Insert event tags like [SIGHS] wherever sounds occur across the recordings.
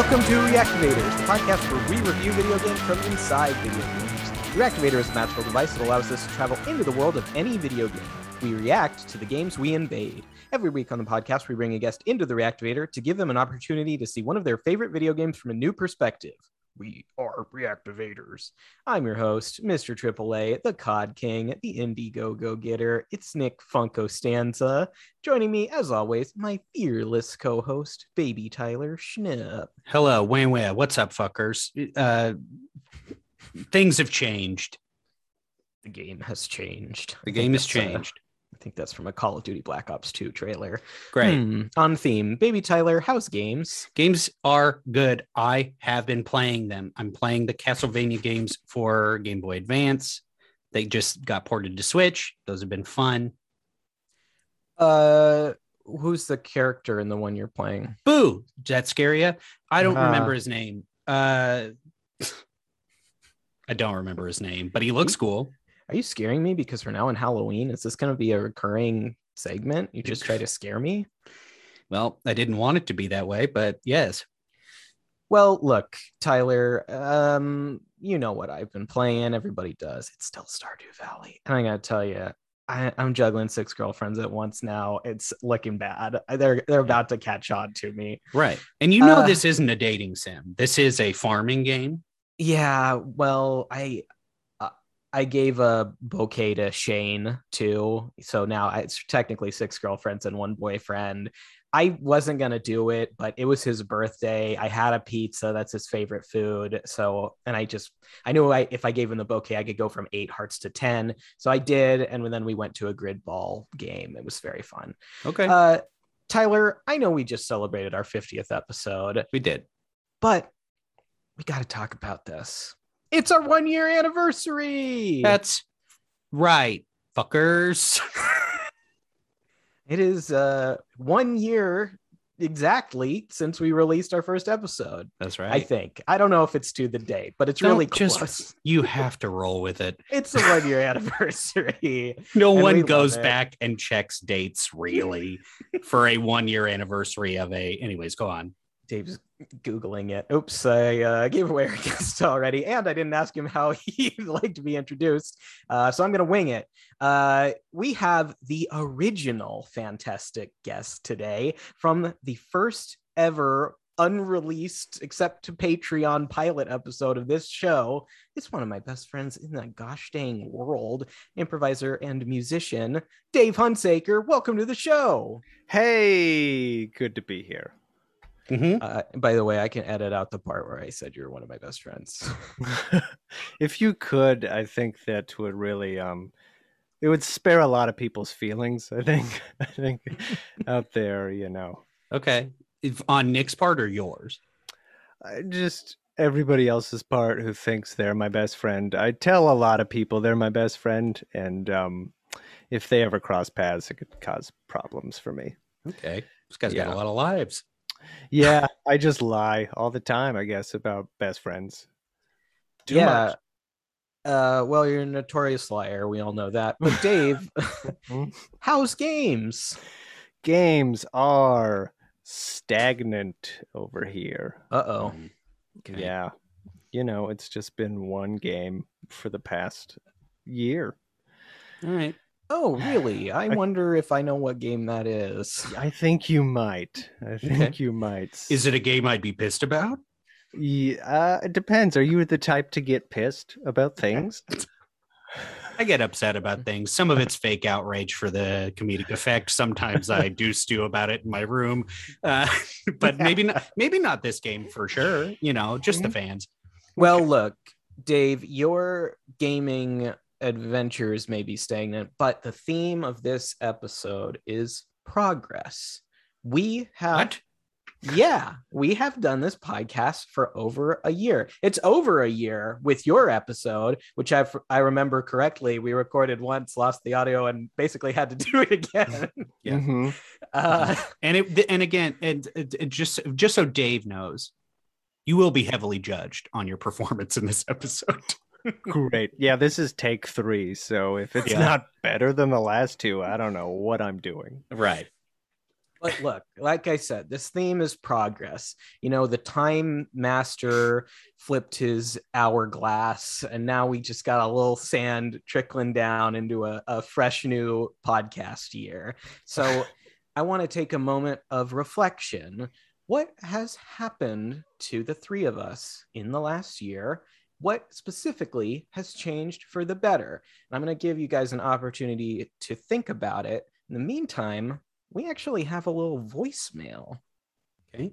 Welcome to Reactivators, the podcast where we review video games from inside video games. Reactivator is a magical device that allows us to travel into the world of any video game. We react to the games we invade. Every week on the podcast, we bring a guest into the Reactivator to give them an opportunity to see one of their favorite video games from a new perspective. We are Reactivators. I'm your host, Mr. AAA, the COD King, the Indigo Go Getter. It's Nick Funko Stanza. Joining me, as always, my fearless co host, Baby Tyler Schnipp. Hello, Wayne Wayne. What's up, fuckers? Uh, things have changed. The game has changed. The game has changed. I think that's from a Call of Duty Black Ops 2 trailer. Great. Hmm, on theme. Baby Tyler, how's games? Games are good. I have been playing them. I'm playing the Castlevania games for Game Boy Advance. They just got ported to Switch. Those have been fun. Uh who's the character in the one you're playing? Boo! Scare you? I don't Uh. remember his name. Uh, [LAUGHS] I don't remember his name, but he looks cool. Are you scaring me because we're now in Halloween? Is this going to be a recurring segment? You just try to scare me? Well, I didn't want it to be that way, but yes. Well, look, Tyler, um, you know what I've been playing. Everybody does. It's still Stardew Valley. And I got to tell you, I, I'm juggling six girlfriends at once now. It's looking bad. They're they're about to catch on to me. Right. And you know, Uh, this isn't a dating sim. This is a farming game. Yeah, well, I I gave a bouquet to Shane too, so now it's technically six girlfriends and one boyfriend. I wasn't gonna do it, but it was his birthday. I had a pizza; that's his favorite food. So, and I just I knew I, if I gave him the bouquet, I could go from eight hearts to ten. So I did, and then we went to a gridball game. It was very fun. Okay. Uh, Tyler, I know we just celebrated our 50th episode, we did. but we got to talk about this. It's our one year anniversary. That's right, fuckers. [LAUGHS] it is uh, one year exactly since we released our first episode. That's right. I think. I don't know if it's to the date, but it's Don't really just- close. you have to roll with it. [LAUGHS] It's a one year anniversary. [LAUGHS] No And we one love goes it. back and checks dates really for a one year anniversary of a. Anyways, go on. Dave's googling it. Oops, I uh, gave away our [LAUGHS] guest already, and I didn't ask him how [LAUGHS] he'd like to be introduced. Uh, so I'm gonna wing it. Uh, we have the original fantastic guest today from the first ever unreleased, except to Patreon pilot episode of this show. It's one of my best friends in the gosh dang world, improviser and musician, Dave Hunsaker. Welcome to the show. Hey, good to be here. Mhm. Uh, by the way, I can edit out the part where I said you're one of my best friends. [LAUGHS] if you could, I think that would really um it would spare a lot of people's feelings, I think. [LAUGHS] I think out there, you know. Okay. If on Nick's part or yours? I just everybody else's part who thinks they're my best friend. I tell a lot of people they're my best friend and um if they ever cross paths it could cause problems for me. Okay. This guy's got a lot of lives. Yeah, I just lie all the time, I guess, about best friends. Too yeah. much. Uh, well, you're a notorious liar. We all know that. But Dave, [LAUGHS] Hmm? [LAUGHS] how's games? games are stagnant over here. Uh oh. Okay. Yeah. You know, it's just been one game for the past year. All right. Oh, really? I I- wonder if I know what game that is. I think you might. I think Okay. you might. Is it a game I'd be pissed about? Yeah, uh, it depends. Are you the type to get pissed about things? [LAUGHS] I get upset about things. Some of it's fake outrage for the comedic effect. Sometimes I do [LAUGHS] stew about it in my room, uh, [LAUGHS] but maybe not. Maybe not this game for sure. You know, just the fans. Well, look, Dave, your gaming adventures may be stagnant, but the theme of this episode is progress. We have What? Yeah, we have done this podcast for over a year. It's over a year with your episode, which I I remember correctly. We recorded once, lost the audio, and basically had to [LAUGHS] do it again. [LAUGHS] Yeah. Mhm. Uh, And it. And again, and, and and just just so Dave knows, you will be heavily judged on your performance in this episode. [LAUGHS] Great. Yeah, this is take three. So if it's Yeah. not better than the last two, I don't know what I'm doing. Right. But look, like I said, this theme is progress. You know, the time master flipped his hourglass, and now we just got a little sand trickling down into a, a fresh new podcast year. So [LAUGHS] I want to take a moment of reflection. What has happened to the three of us in the last year? What specifically has changed for the better? And I'm going to give you guys an opportunity to think about it. In the meantime, we actually have a little voicemail. Okay.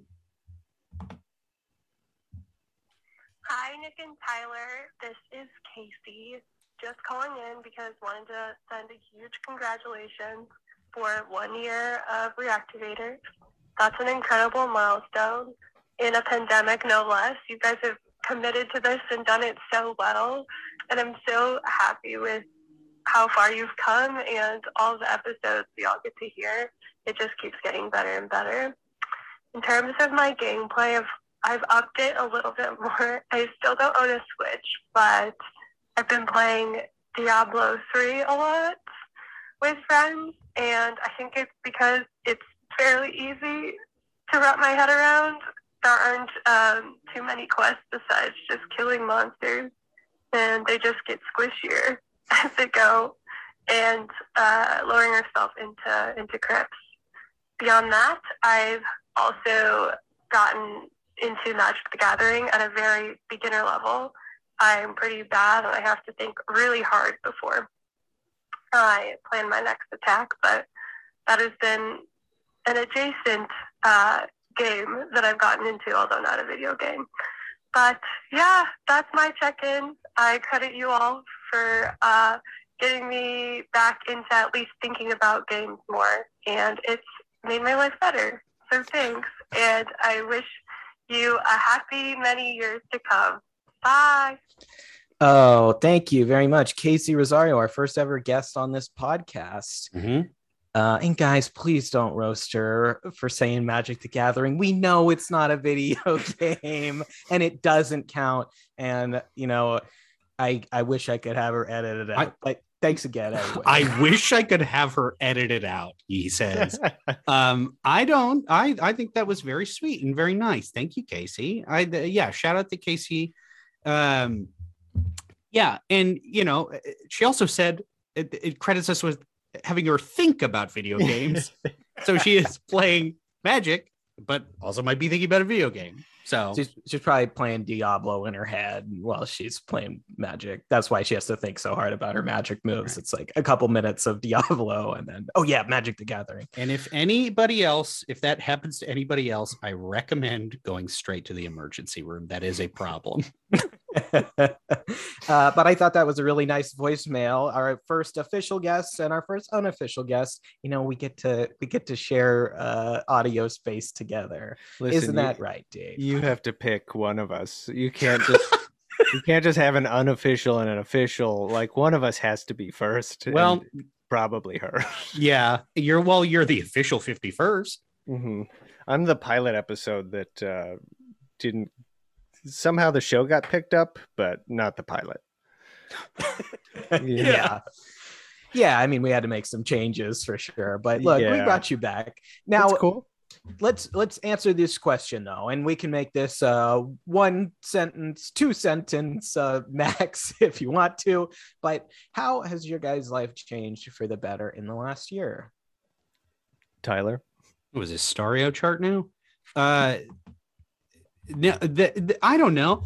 Hi, Nick and Tyler. This is Casey. Just calling in because wanted to send a huge congratulations for one year of Reactivator. That's an incredible milestone in a pandemic, no less. You guys have committed to this and done it so well, and I'm so happy with how far you've come and all the episodes we all get to hear. It just keeps getting better and better. In terms of my gameplay, I've, I've upped it a little bit more. [LAUGHS] I still don't own a Switch, but I've been playing Diablo 3 a lot with friends, and I think it's because it's fairly easy to wrap my head around. There aren't um, too many quests besides just killing monsters, and they just get squishier [LAUGHS] as they go, and uh, lowering yourself into into crypts. Beyond that, I've also gotten into Magic the Gathering at a very beginner level. I'm pretty bad, and I have to think really hard before I plan my next attack. But that has been an adjacent uh, game that I've gotten into, although not a video game. But yeah, that's my check-in. I credit you all for uh, getting me back into at least thinking about games more, and it's made my life better. So thanks, and I wish you a happy many years to come. Bye. Oh, thank you very much, Casey Rosario, our first ever guest on this podcast. Mhm. Uh, and guys, please don't roast her for saying Magic the Gathering. We know it's not a video [LAUGHS] game and it doesn't count. And you know, I I wish I could have her edit it out. I- but thanks again. Anyway. I wish I could have her edit it out, he says. [LAUGHS] um, I don't. I I think that was very sweet and very nice. Thank you, Casey. I yeah, shout out to Casey. Um, yeah, and you know, she also said it, it credits us with having her think about video [LAUGHS] games. so she is playing Magic, but also might be thinking about a video game. So She's, she's probably playing Diablo in her head while she's playing Magic. That's why she has to think so hard about her Magic moves. Right. It's like a couple minutes of [LAUGHS] Diablo and then, oh yeah, Magic the Gathering. And if anybody else, if that happens to anybody else, I recommend going straight to the emergency room. That is a problem. [LAUGHS] [LAUGHS] uh, but I thought that was a really nice voicemail. Our first official guest and our first unofficial guest. You know, we get to we get to share uh, audio space together. Listen, Isn't you- that right, Dave? You have to pick one of us. You can't just [LAUGHS] you can't just have an unofficial and an official. Like one of us has to be first. Well, probably her. [LAUGHS] yeah, you're well, you're the official 51st. hmm I'm the pilot episode that uh, didn't. Somehow the show got picked up, but not the pilot. [LAUGHS] yeah. yeah. I mean, we had to make some changes for sure. But look, we brought you back. Now That's cool. let's let's answer this question though, and we can make this uh one sentence, two sentence uh max [LAUGHS] if you want to. But how has your guys' life changed for the better in the last year? Tyler. Was this Stario chart now? Uh, no, the, the, I don't know.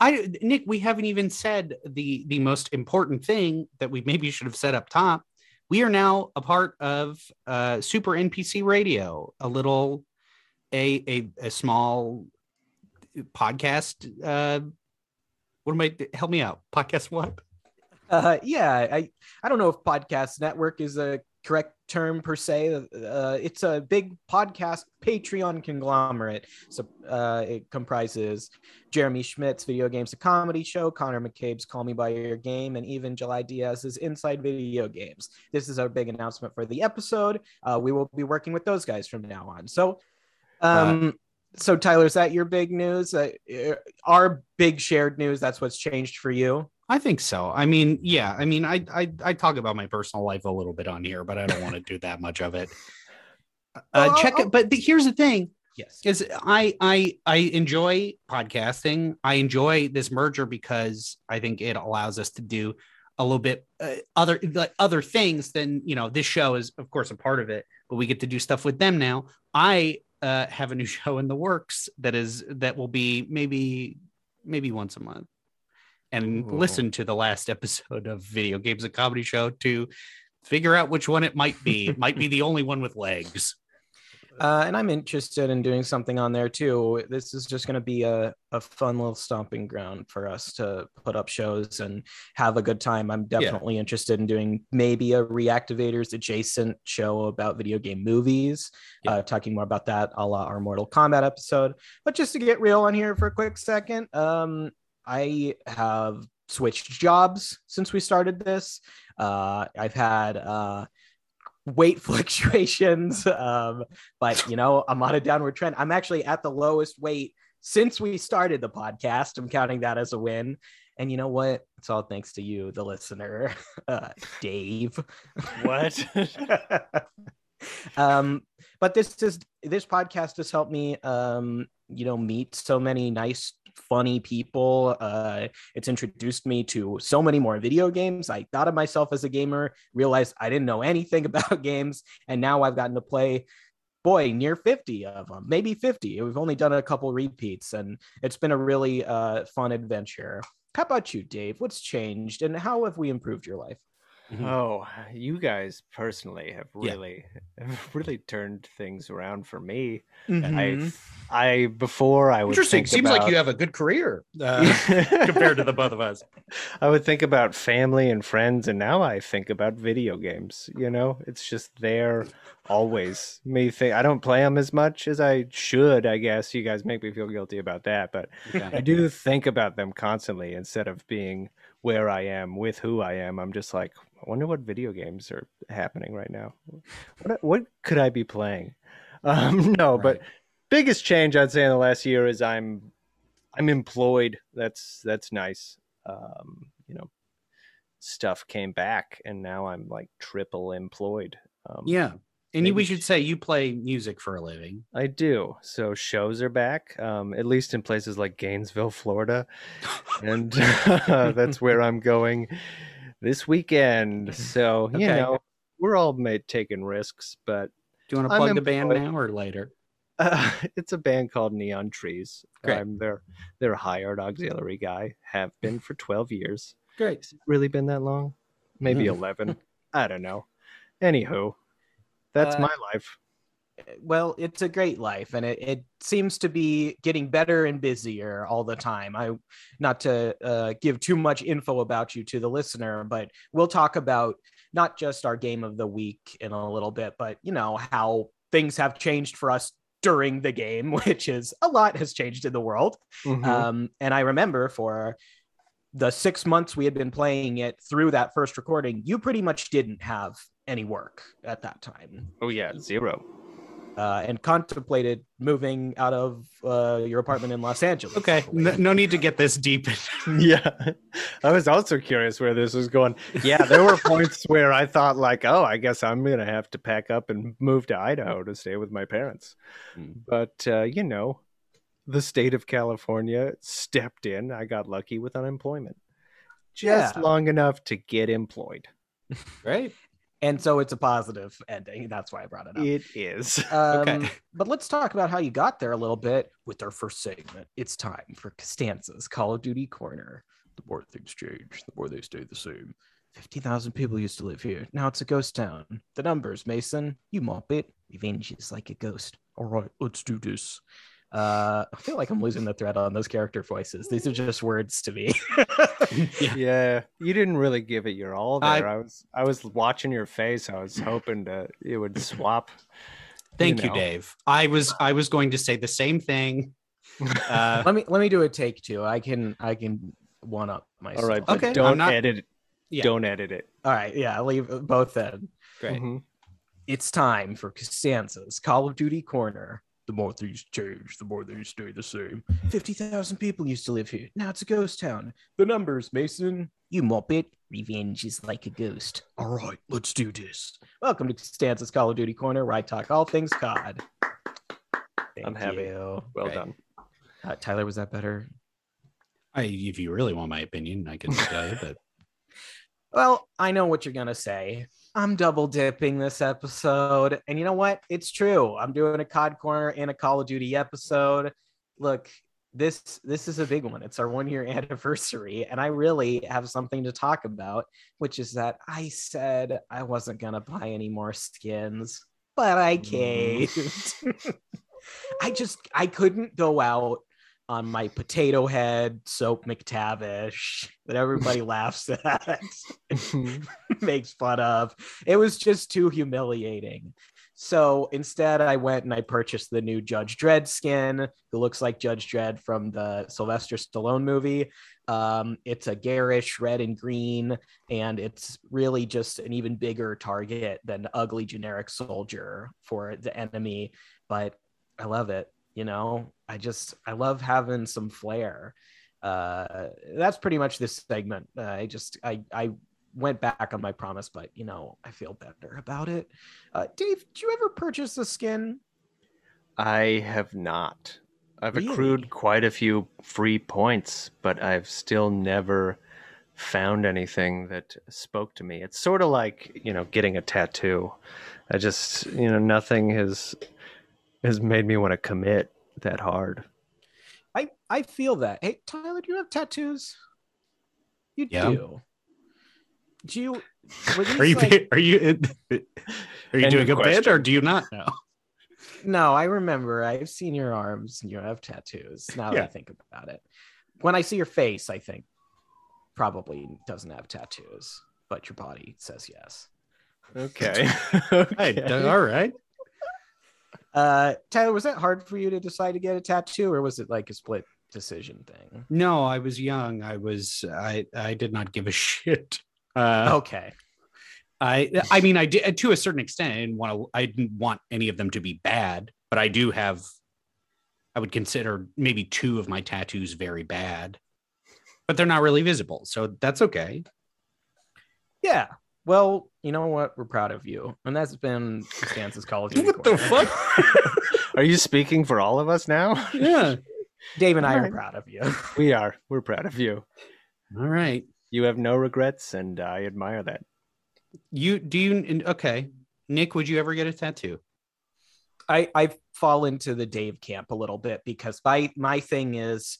I Nick, we haven't even said the the most important thing that we maybe should have said up top. We are now a part of uh, Super NPC Radio, a little, a a, a small podcast. Uh, what am I? Help me out. Podcast what? Uh, yeah, I I don't know if podcast network is a correct term per se. Uh, it's a big podcast Patreon conglomerate. So uh, it comprises Jeremy Schmidt's Video Games a Comedy Show, Connor McCabe's Call Me by Your Game, and even July Diaz's Inside Video Games. This is our big announcement for the episode. Uh, we will be working with those guys from now on. So, um, so Tyler, is that your big news? Uh, our big shared news. That's what's changed for you. I think so. I mean, yeah. I mean, I I I talk about my personal life a little bit on here, but I don't want to do that much of it. Uh, Oh, check oh, it. But the, here's the thing: Yes. is I I I enjoy podcasting. I enjoy this merger because I think it allows us to do a little bit uh, other like other things than you know. This show is of course a part of it, but we get to do stuff with them now. I uh, have a new [LAUGHS] show in the works that is that will be maybe maybe once a month. And Ooh. listen to the last [LAUGHS] episode of Video Games a Comedy Show to figure out which one it might be. It might be the only one with legs. [LAUGHS] Uh, and I'm interested in doing something on there too. This is just going to be a, a fun little stomping ground for us to put up shows and have a good time. I'm definitely interested in doing maybe a Reactivators adjacent show about video game movies, Yeah. uh, talking more about that a la our Mortal Kombat episode. But just to get real on here for a quick second, um, I have switched jobs since we started this. Uh, I've had uh, weight [LAUGHS] fluctuations, um, but you know, I'm on a downward trend. I'm actually at the lowest weight since we started the podcast. I'm counting that as a win. And you know what? It's all thanks to you, the listener, [LAUGHS] uh, Dave. What? [LAUGHS] um, but this is this podcast has helped me, um, you know, meet so many nice, funny people. Uh, it's introduced me to so many more video games. I thought of myself as a gamer, realized I didn't know [LAUGHS] anything about games, and now I've gotten to play. Boy, near 50 of them, maybe 50. We've only done a couple repeats, and it's been a really uh, fun adventure. How about you, Dave? What's changed, and how have we improved your life? Oh, you guys personally have Yeah. really, have [LAUGHS] really turned things around for me. Mhm. I, I before I would Interesting. think Seems like you have a good career uh, [LAUGHS] compared to the both of us. I would think about family and friends, and now I think about video games. You know, it's just there always. Me think I don't play them as much as I should. I guess you guys make me feel guilty about that, but I do think about them constantly instead of being where I am with who I am. I'm just like, I wonder what video games are happening right now. What what could I be playing? [LAUGHS] Um, no, but biggest change I'd say in the last year is I'm I'm employed. That's that's nice. Um, you know, stuff came back, and now I'm like triple employed. Um, Yeah. And you, we should say you play music for a living. I do. So shows are back, um, at least in places like Gainesville, Florida, [LAUGHS] and [LAUGHS] that's where I'm going this weekend. So you know, we're all made taking risks, but Do you want to I'm plug the band now or later? uh, [LAUGHS] it's a band called Neon Trees. Great. I'm their their hired auxiliary guy. Have been for twelve years. Great. Has it really been that long? Maybe Mhm. eleven. I don't know. Anywho, that's Uh, my life. Well it's a great life and it, it seems to be getting better and busier all the time i not to uh, give too much info about you to the listener but we'll talk about not just our game of the week in a little bit but you know how things have changed for us during the game [LAUGHS] which is a lot has changed in the world Mhm. um, and I remember for the six months we had been playing it through that first recording, you pretty much didn't have any work at that time oh yeah, zero. Uh, and contemplated moving out of uh, your apartment in Los Angeles. Okay. No, no need to get this deep. [LAUGHS] yeah i was also curious where this was going yeah there were points where i thought like oh i guess i'm gonna have to pack up and move to idaho to stay with my parents Hmm. but uh, you know the state of california stepped in i got lucky with unemployment just Yeah. long enough to get employed right. And so it's a positive ending. That's why I brought it up. it is [LAUGHS] Um, Okay. But let's talk about how you got there a little bit with our first segment. It's time for Costanza's Call of Duty Corner. The more things change, the more they stay the same. 50,000 people used to live here. Now it's a ghost town. The numbers, Mason. You mop it. Revenge is like a ghost. All right, let's do this. Uh, I feel like I'm losing the thread on those character voices. These are just words to me. [LAUGHS] yeah you didn't really give it your all I- there i, was i was watching your face i was hoping to it would swap Thank you, know. Dave. I was I was going to say the same thing. [LAUGHS] Uh, let me let me do a take two. I can I can one up myself. all right but Okay, don't not- edit it Yeah. don't edit it All right. Yeah. Leave both then. Great. Mhm. It's time for Costanza's Call of Duty Corner. The more things change, the more they stay the same. 50,000 people used to live here. Now it's a ghost town. The numbers, Mason. You mop it. Revenge is like a ghost. All right, let's do this. Welcome to Stanza's Call of Duty Corner, where I talk all things COD. I'm happy. you. Well Right. done. Uh, Tyler, was that better? I, if you really want my opinion, I can tell you, but [LAUGHS] Well, I know what you're gonna say. I'm double dipping this episode, and you know what? It's true. I'm doing a COD corner and a Call of Duty episode. Look, this this is a big one. It's our one year [LAUGHS] anniversary, and I really have something to talk about, which is that I said I wasn't gonna buy any more skins, but I mm. caved. [LAUGHS] I just I couldn't go out on my potato head soap MacTavish that everybody laughs at [LAUGHS] makes fun of. It was just too humiliating. So instead, I went and I purchased the new Judge Dredd skin, who looks like Judge Dredd from the Sylvester Stallone movie. Um, it's a garish red and green, and it's really just an even bigger target than ugly generic soldier for the enemy. But I love it. You know, I just I love having some flair. Uh, that's pretty much this segment. Uh, I just I I went back on my promise, but you know, I feel better about it. Uh, Dave, did you ever purchase a skin? I have not. I've Really? accrued quite a few free points, but I've still never found anything that spoke to me. It's sort of like, you know, getting a tattoo. I just, you know, nothing has has made me want to commit that hard. I I feel that. Hey, Tyler, do you have tattoos? You Yeah. do. Do you? Were these [LAUGHS] are you like- [LAUGHS] are you are you End doing a of bit or do you not know? No, I remember. I've seen your arms and you have tattoos. Now that I think about it, when I see your face, I think probably doesn't have tattoos, but your body says yes. Okay. [LAUGHS] Hey, all right. Uh, Tyler, was that hard for you to decide to get a tattoo, or was it like a split decision thing? No, I was young. I was I I did not give a [LAUGHS] shit. Uh, Okay, I I mean I did to a certain extent. I didn't want to. I didn't want any of them to be bad, but I do have. I would consider maybe two of my tattoos very bad, but they're not really visible, so that's okay. yeah. Well, you know what? We're proud of you, and that's been Stance's college. What the fuck? [LAUGHS] Are you speaking for all of us now? yeah. [LAUGHS] Dave and I are Alright. proud of you. [LAUGHS] We are. We're proud of you. All right. You have no regrets, and I admire that. You do you okay? Nick, would you ever get a tattoo? I I fall into the Dave camp a little bit because my my thing is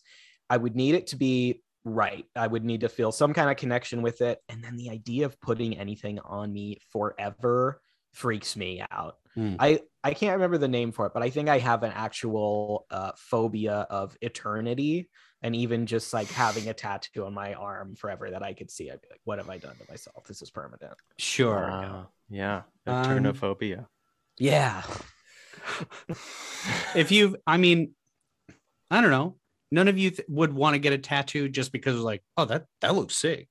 I would need it to be right. I would need to feel some kind of connection with it, and then the idea of putting anything on me forever freaks me out. Hmm. I I can't remember the name for it, but I think I have an actual uh, phobia of eternity, and even just like having a tattoo on my arm forever that I could see. I'd be like, "What have I done to myself? This is permanent." Sure. Ah, yeah. Um, Eternophobia. Yeah. [LAUGHS] if you i mean i don't know none of you th- would want to get a tattoo just because like oh that that looks sick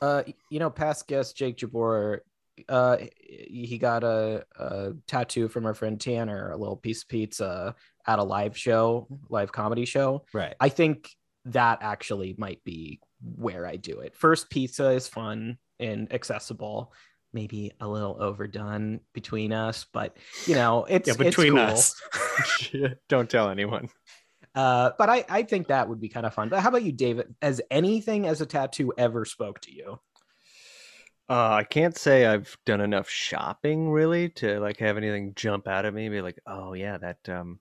Uh, you know, past guest Jake Jabor, uh, he got a, a tattoo from our friend Tanner, a little piece of pizza at a live show, live comedy show. right I think that actually might be where I do it. First, pizza is fun and accessible. Maybe a little overdone between us, but you know, it's yeah it's between cool. us [LAUGHS] [LAUGHS] Don't tell anyone. Uh, but I, I think that would be kind of fun. But how about you, David? Has anything as a tattoo ever spoke to you? Uh, I can't say I've done enough shopping really to like have anything jump out at me. and Be like, oh yeah, that um,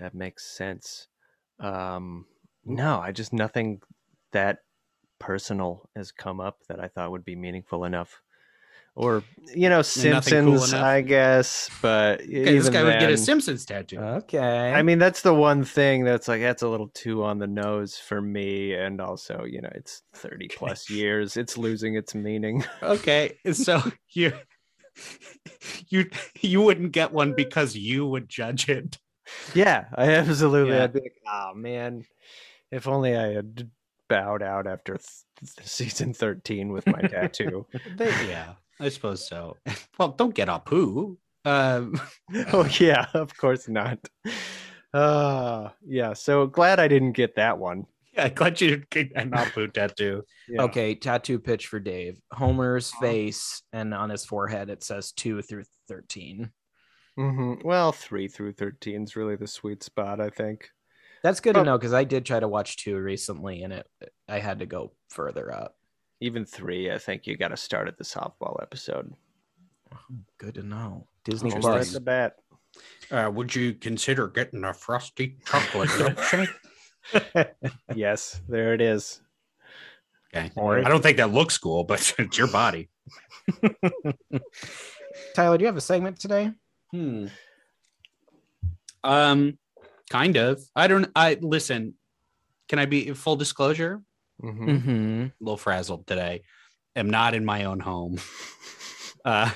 that makes sense. Um, no, I just nothing that personal has come up that I thought would be meaningful enough. Or you know, nothing cool Simpsons. I guess. But okay, even this guy would get a simpsons tattoo Okay. I mean, that's the one thing that's like that's a little too on the nose for me, and also, you know, it's thirty plus years. It's losing its meaning. [LAUGHS] okay so you you you wouldn't get one because you would judge it Yeah, I absolutely. Yeah. I'd be like, oh man, if only I had bowed out after th- season thirteen with my tattoo. [LAUGHS] But yeah i suppose so well don't get up who um [LAUGHS] oh yeah, of course not. Uh yeah. So glad I didn't get that one. Yeah, [LAUGHS] glad you did a Nabu tattoo. Yeah. Okay, tattoo pitch for Dave. Homer's face, and on his forehead it says two through thirteen. mm-hmm. Well, three through thirteen is really the sweet spot, I think. That's good to know because I did try to watch two recently, and it I had to go further up. Even three, I think you got to start at the softball episode. Good to know. Disney Right Plus. at the bat. Uh, would you consider getting a frosty chocolate milkshake? [LAUGHS] [LAUGHS] Yes, there it is. Okay. Or- I don't think that looks cool, but [LAUGHS] it's your body. Tyler, do you have a segment today? Hmm. Um, kind of. I don't. I listen. Can I be full disclosure? Mhm. Mm-hmm. A little frazzled today. Am not in my own home. [LAUGHS] Uh,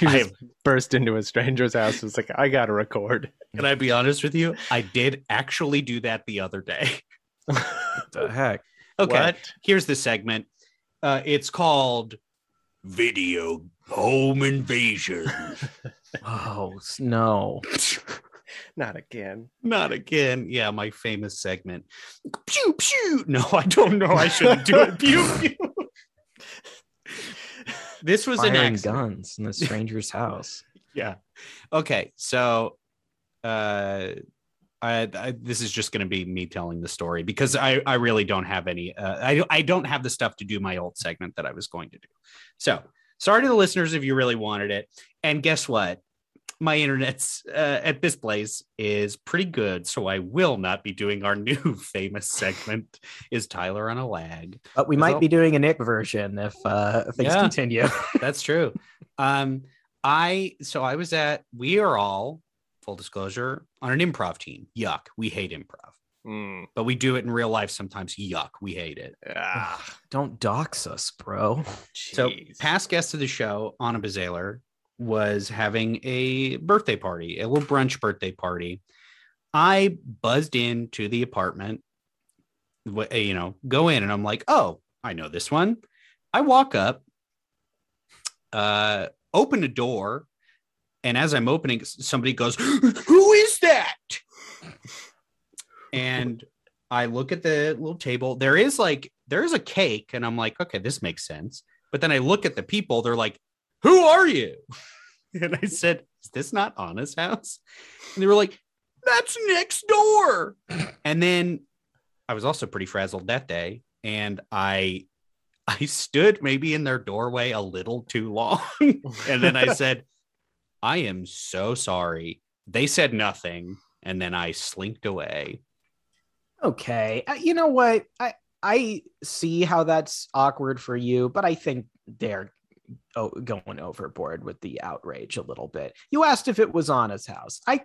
You I burst into a stranger's house. It's like I got to record. can I be honest with you? I did actually do that the other day. [LAUGHS] The heck? Okay. What? Here's the segment. Uh, it's called Video Home Invasion. [LAUGHS] Oh s- no! [LAUGHS] Not again. Not again. Yeah, my famous segment. Pew pew. [LAUGHS] No, I don't know. I shouldn't do it. Pew [LAUGHS] pew. This was an Firing accident. guns in the stranger's house. Yeah. Okay. So, uh, I, I this is just going to be me telling the story because I I really don't have any. Uh, I I don't have the stuff to do my old segment that I was going to do. So sorry to the listeners if you really wanted it. And guess what? My internet's uh, at this place is pretty good, so I will not be doing our [LAUGHS] new famous segment. Is Tyler on a lag? But we Is might all- be doing a Nick version if uh, things Yeah. continue. [LAUGHS] That's true. um, I so I was at we are all full disclosure on an improv team. Yuck, we hate improv, Mm. but we do it in real life sometimes. Yuck, we hate it. Ah, Don't dox us, bro. So past guest of the show, Anna Bazaler, was having a birthday party, a little brunch birthday party. I buzzed into the apartment, you know, go in and I'm like, oh, I know this one. I walk up, uh, open a door, and as I'm opening, somebody goes, Who is that? And I look at the little table. There is like, there's a cake, and I'm like, okay, this makes sense. But then I look at the people, they're like, Who are you? [LAUGHS] And I said, Is this not Anna's house? And they were like, That's next door. [CLEARS THROAT] And then I was also pretty frazzled that day. And I [LAUGHS] I stood maybe in their doorway a little too long. [LAUGHS] and then I said, I am so sorry. They said nothing. And then I slinked away. Okay. Uh, you know what? I I see how that's awkward for you, but I think they're oh, going overboard with the outrage a little bit. You asked if it was Anna's house. I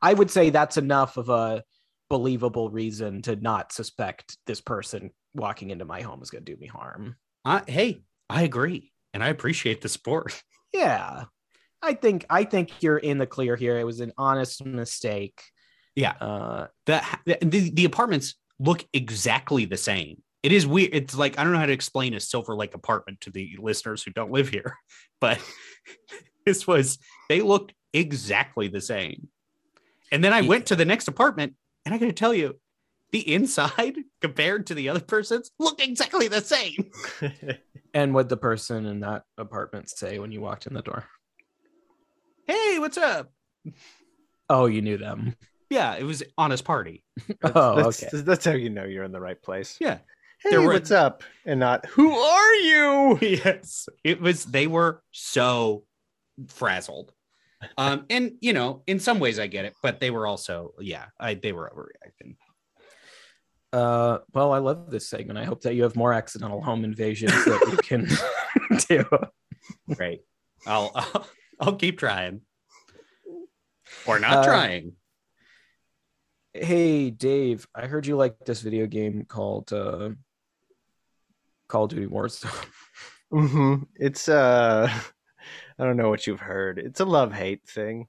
I would say that's enough of a believable reason to not suspect this person walking into my home is going to do me harm. I, hey, I agree. And I appreciate the support. [LAUGHS] Yeah. I think I think you're in the clear here. It was an honest mistake. Yeah. Uh the, the the apartments look exactly the same. It is weird. It's like I don't know how to explain a Silver Lake apartment to the listeners who don't live here, [LAUGHS] but [LAUGHS] this was they looked exactly the same. And then I Yeah. went to the next apartment, and I got to tell you, the inside [LAUGHS] compared to the other person's looked exactly the same. and what the person in that apartment say when you walked in the door? Hey, what's up? Oh, you knew them. Yeah, it was honest party. Oh, that's, okay. That's how you know you're in the right place. Yeah. Hey, were- what's up? And not who are you? [LAUGHS] yes it was they were so frazzled um [LAUGHS] and you know in some ways i get it but they were also yeah i they were overreacting Uh, well, I love this segment. I hope that you have more accidental home invasions that you can [LAUGHS] do. great I'll, I'll i'll keep trying or not Uh, trying Hey, Dave, I heard you like this video game called uh, Call of Duty Warzone. [LAUGHS] hmm It's uh, [LAUGHS] I don't know what you've heard. It's a love hate thing.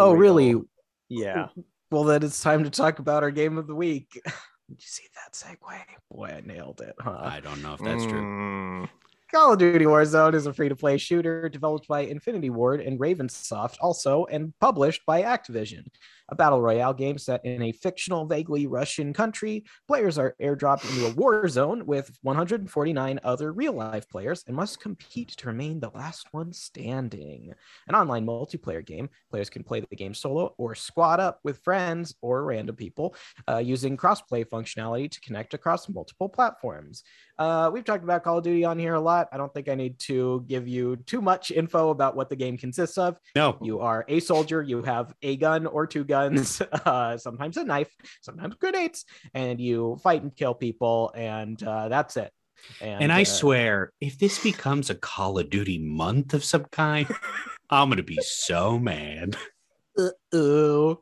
Oh, real- really? Yeah. [LAUGHS] Well, then it's time to talk about our game of the week. Did you see that segue? Boy, I nailed it, huh? i don't know if that's true Mm. Call of Duty Warzone is a free to play shooter developed by Infinity Ward and Ravensoft, also, and published by Activision. A battle royale game set in a fictional, vaguely Russian country. Players are airdropped into a war zone with 149 other real life players and must compete to remain the last one standing. An online multiplayer game, players can play the game solo or squad up with friends or random people uh, using crossplay functionality to connect across multiple platforms. Uh, we've talked about Call of Duty on here a lot. I don't think I need to give you too much info about what the game consists of. No, You are a soldier, you have a gun or two guns, [LAUGHS] uh, sometimes a knife, sometimes grenades, and you fight and kill people, and uh, that's it. and I uh, swear, if this becomes a Call of Duty month of some kind, [LAUGHS] I'm gonna be so mad. Uh-oh.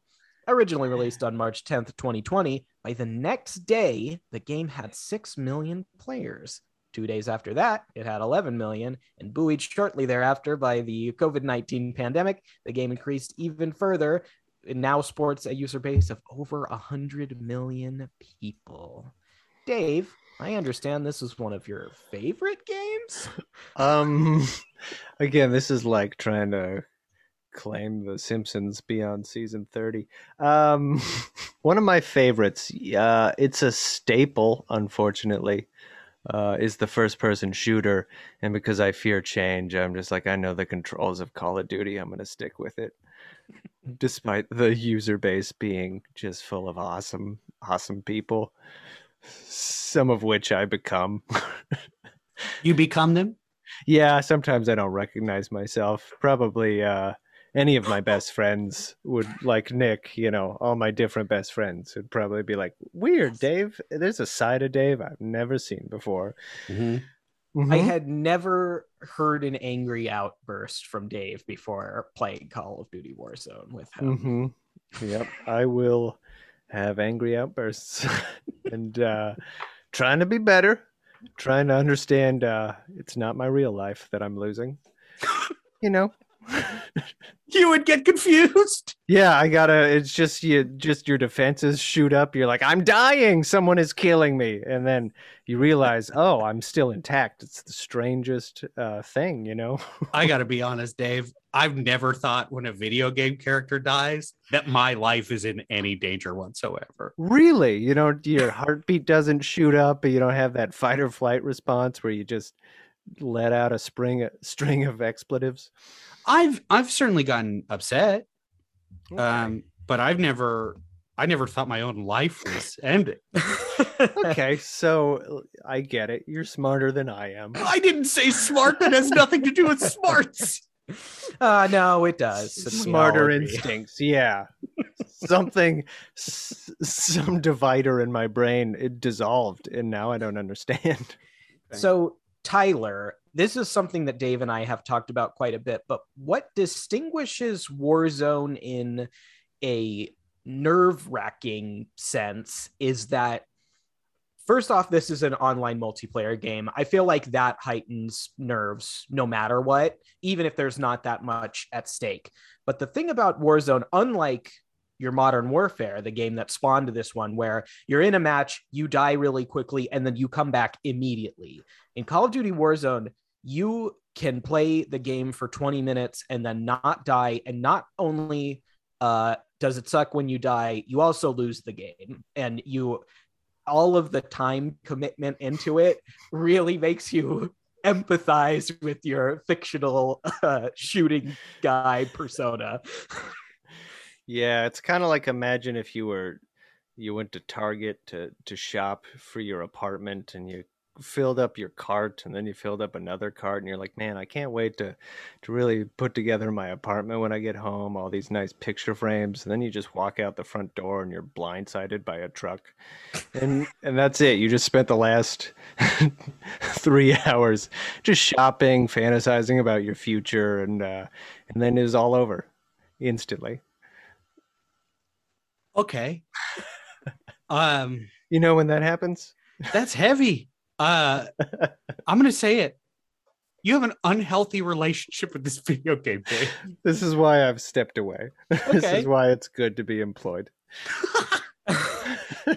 Originally released on March 10th, 2020, by the next day, the game had 6 million players. Two days after that, it had 11 million, and buoyed shortly thereafter by the COVID 19 pandemic, the game increased even further. Now sports a user base of over 100 million people. Dave, I understand this is one of your favorite games. [LAUGHS] Um, [LAUGHS] again, this is like trying to claim the Simpsons beyond season 30. Um, [LAUGHS] one of my favorites, uh, it's a staple, unfortunately, uh, is the first person shooter. And because I fear change, I'm just like, I know the controls of Call of Duty. I'm going to stick with it. Despite the user base being just full of awesome, awesome people, some of which I become. [LAUGHS] You become them? Yeah, sometimes I don't recognize myself. Probably uh, any of my best friends would, like Nick, you know, all my different best friends would probably be like, Weird, Dave. There's a side of Dave I've never seen before. I Mhm. had never heard an angry outburst from Dave before playing Call of Duty Warzone with him. Mhm. Yep. I will have angry outbursts [LAUGHS] and uh, trying to be better, trying to understand uh, it's not my real life that I'm losing. You know? [LAUGHS] You would get confused. Yeah, I gotta. It's just you. Just your defenses shoot up. You're like, I'm dying. Someone is killing me, and then you realize, oh, I'm still intact. It's the strangest uh, thing, you know. [LAUGHS] I gotta be honest, Dave. I've never thought when a video game character dies that my life is in any danger whatsoever. really, you know, your heartbeat doesn't shoot up. You don't have that fight or flight response where you just let out a spring string of expletives. I've I've certainly gotten upset, Okay. um, but I've never I never thought my own life was [LAUGHS] ending. okay, so I get it. You're smarter than I am. I didn't say smart. That has nothing to do with smarts. [LAUGHS] Uh, no, it does. smarter instincts yeah something s- some divider in my brain it dissolved and now i don't understand So, Tyler, this is something that Dave and I have talked about quite a bit, but what distinguishes Warzone in a nerve wracking sense is that, first off, this is an online multiplayer game. I feel like that heightens nerves no matter what, even if there's not that much at stake. But the thing about Warzone, unlike your modern warfare the game that spawned this one where you're in a match you die really quickly and then you come back immediately in Call of Duty Warzone, you can play the game for 20 minutes and then not die. And not only uh, does it suck when you die, you also lose the game. And you, all of the time commitment into it really makes you empathize with your fictional [LAUGHS] uh, shooting guy persona. [LAUGHS] yeah it's kind of like imagine if you were you went to target to to shop for your apartment and you filled up your cart and then you filled up another cart and you're like man i can't wait to to really put together my apartment when i get home all these nice picture frames and then you just walk out the front door and you're blindsided by a truck and and that's it. You just spent the last [LAUGHS] three [LAUGHS] hours just shopping fantasizing about your future and uh and then it was all over instantly Okay. Um, you know when that happens that's heavy. Uh, [LAUGHS] I'm gonna say it. You have an unhealthy relationship with this video game, Dave. this is why i've stepped away [LAUGHS] this is why it's good to be employed [LAUGHS]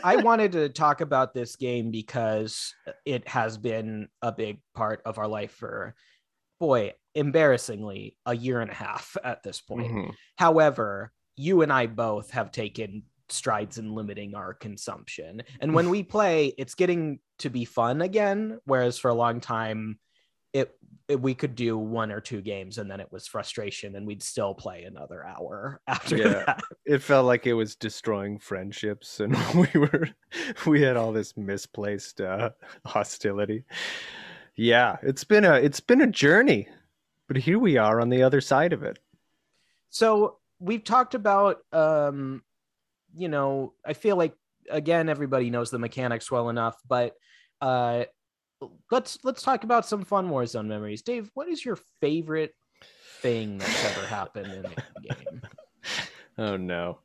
I wanted to talk about this game because it has been a big part of our life for, boy, embarrassingly, a year and a half at this point. Mhm. However, you and I both have taken strides in limiting our consumption. And when we [LAUGHS] play, it's getting to be fun again. Whereas for a long time, it, it, we could do one or two games and then it was frustration and we'd still play another hour [LAUGHS] after Yeah. that. It felt like it was destroying friendships, and [LAUGHS] we were we had all this misplaced uh, hostility. Yeah, it's been a it's been a journey, but here we are on the other side of it. So we've talked about, um, you know, I feel like again everybody knows the mechanics well enough, but uh, let's let's talk about some fun Warzone memories. Dave, what is your favorite thing that's ever happened in a game? [LAUGHS] Oh no.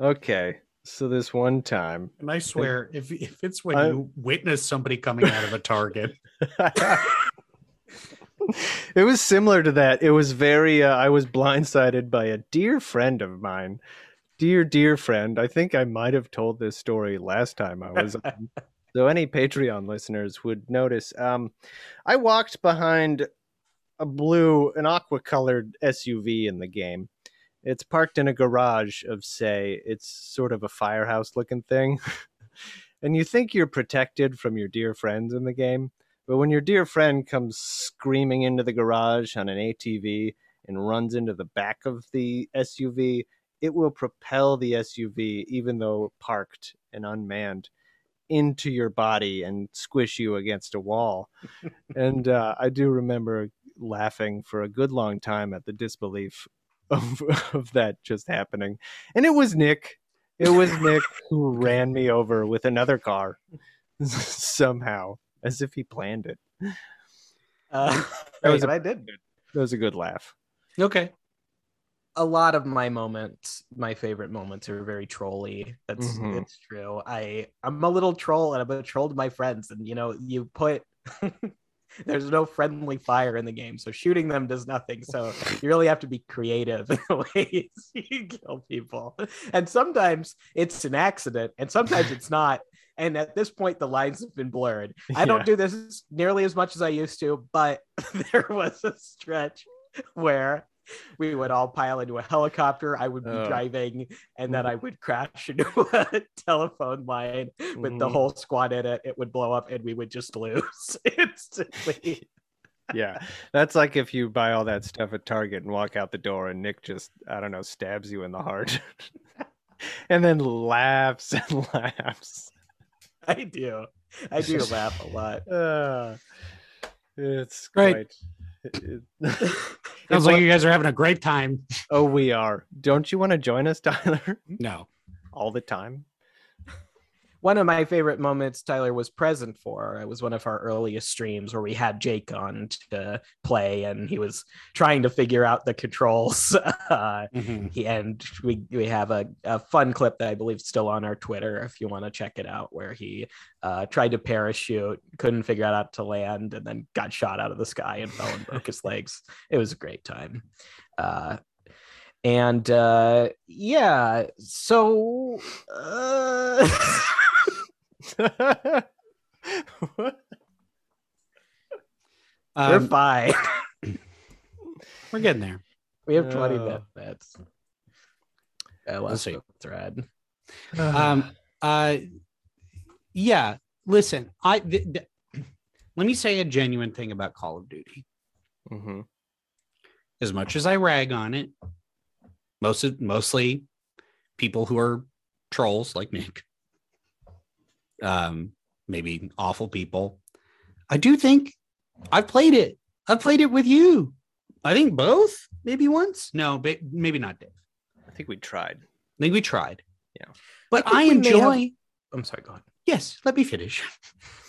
Okay, so this one time. And I swear, if if it's when I- you witness somebody coming out of a target, [LAUGHS] [LAUGHS] it was similar to that. It was very. Uh, I was blindsided by a dear friend of mine, dear dear friend. I think I might have told this story last time I was. on. [LAUGHS] so any Patreon listeners would notice. Um, I walked behind a blue, an aqua colored SUV in the game. It's parked in a garage of say. It's sort of a firehouse looking thing. [LAUGHS] and you think you're protected from your dear friends in the game. But when your dear friend comes screaming into the garage on an ATV and runs into the back of the SUV, it will propel the SUV, even though parked and unmanned, into your body and squish you against a wall. [LAUGHS] and uh, I do remember laughing for a good long time at the disbelief of, [LAUGHS] of that just happening. And it was Nick. It was Nick who [LAUGHS] ran me over with another car somehow, [LAUGHS] as if he planned it. [LAUGHS] Uh, That was a- I did. That was a good laugh. okay, a lot of my moments, my favorite moments, are very trolly. That's Mhm. it's true. I I'm a little troll, and I'm a troll to my friends. And you know, you put [LAUGHS] there's no friendly fire in the game, so shooting them does nothing. So you really have to be creative in the ways you kill people. And sometimes it's an accident, and sometimes it's not. And at this point, the lines have been blurred. [LAUGHS] I don't do this nearly as much as I used to, but [LAUGHS] there was a stretch where we would all pile into a helicopter. I would be Oh. driving, and then I would crash [LAUGHS] into a telephone line with the Mhm. whole squad in it. It would blow up, and we would just lose instantly. yeah, that's like if you buy all that stuff at Target and walk out the door, and Nick just I don't know stabs you in the heart, and then laughs and laughs. [LAUGHS] I do. I do [LAUGHS] laugh a lot. Uh, it's great. quite. it- [LAUGHS] sounds like you guys are having a great time. oh, we are. Don't you want to join us, Tyler? No, All the time. One of my favorite moments Tyler was present for. It was one of our earliest streams where we had Jake on to play, and he was trying to figure out the controls. [LAUGHS] Uh, Mhm. he, and we we have a, a fun clip that I believe is still on our Twitter if you want to check it out, where he uh, tried to parachute, couldn't figure out how to land, and then got shot out of the sky and fell and broke his [LAUGHS] legs. It was a great time. Uh, and uh, yeah, so uh? [LAUGHS] we're Um, fine. [LAUGHS] we're getting there. We have 20 Uh. minutes. I lost see. the thread. [SIGHS] um uh yeah listen i th- th- let me say a genuine thing about call of duty Mhm. as much as i rag on it most of, mostly people who are trolls like nick um maybe awful people i do think i've played it i've played it with you i think both maybe once no ba- maybe not dave I think we tried. i think we tried Yeah. but I i, think we may have- enjoy I'm sorry, go ahead. Yes, let me finish. [LAUGHS]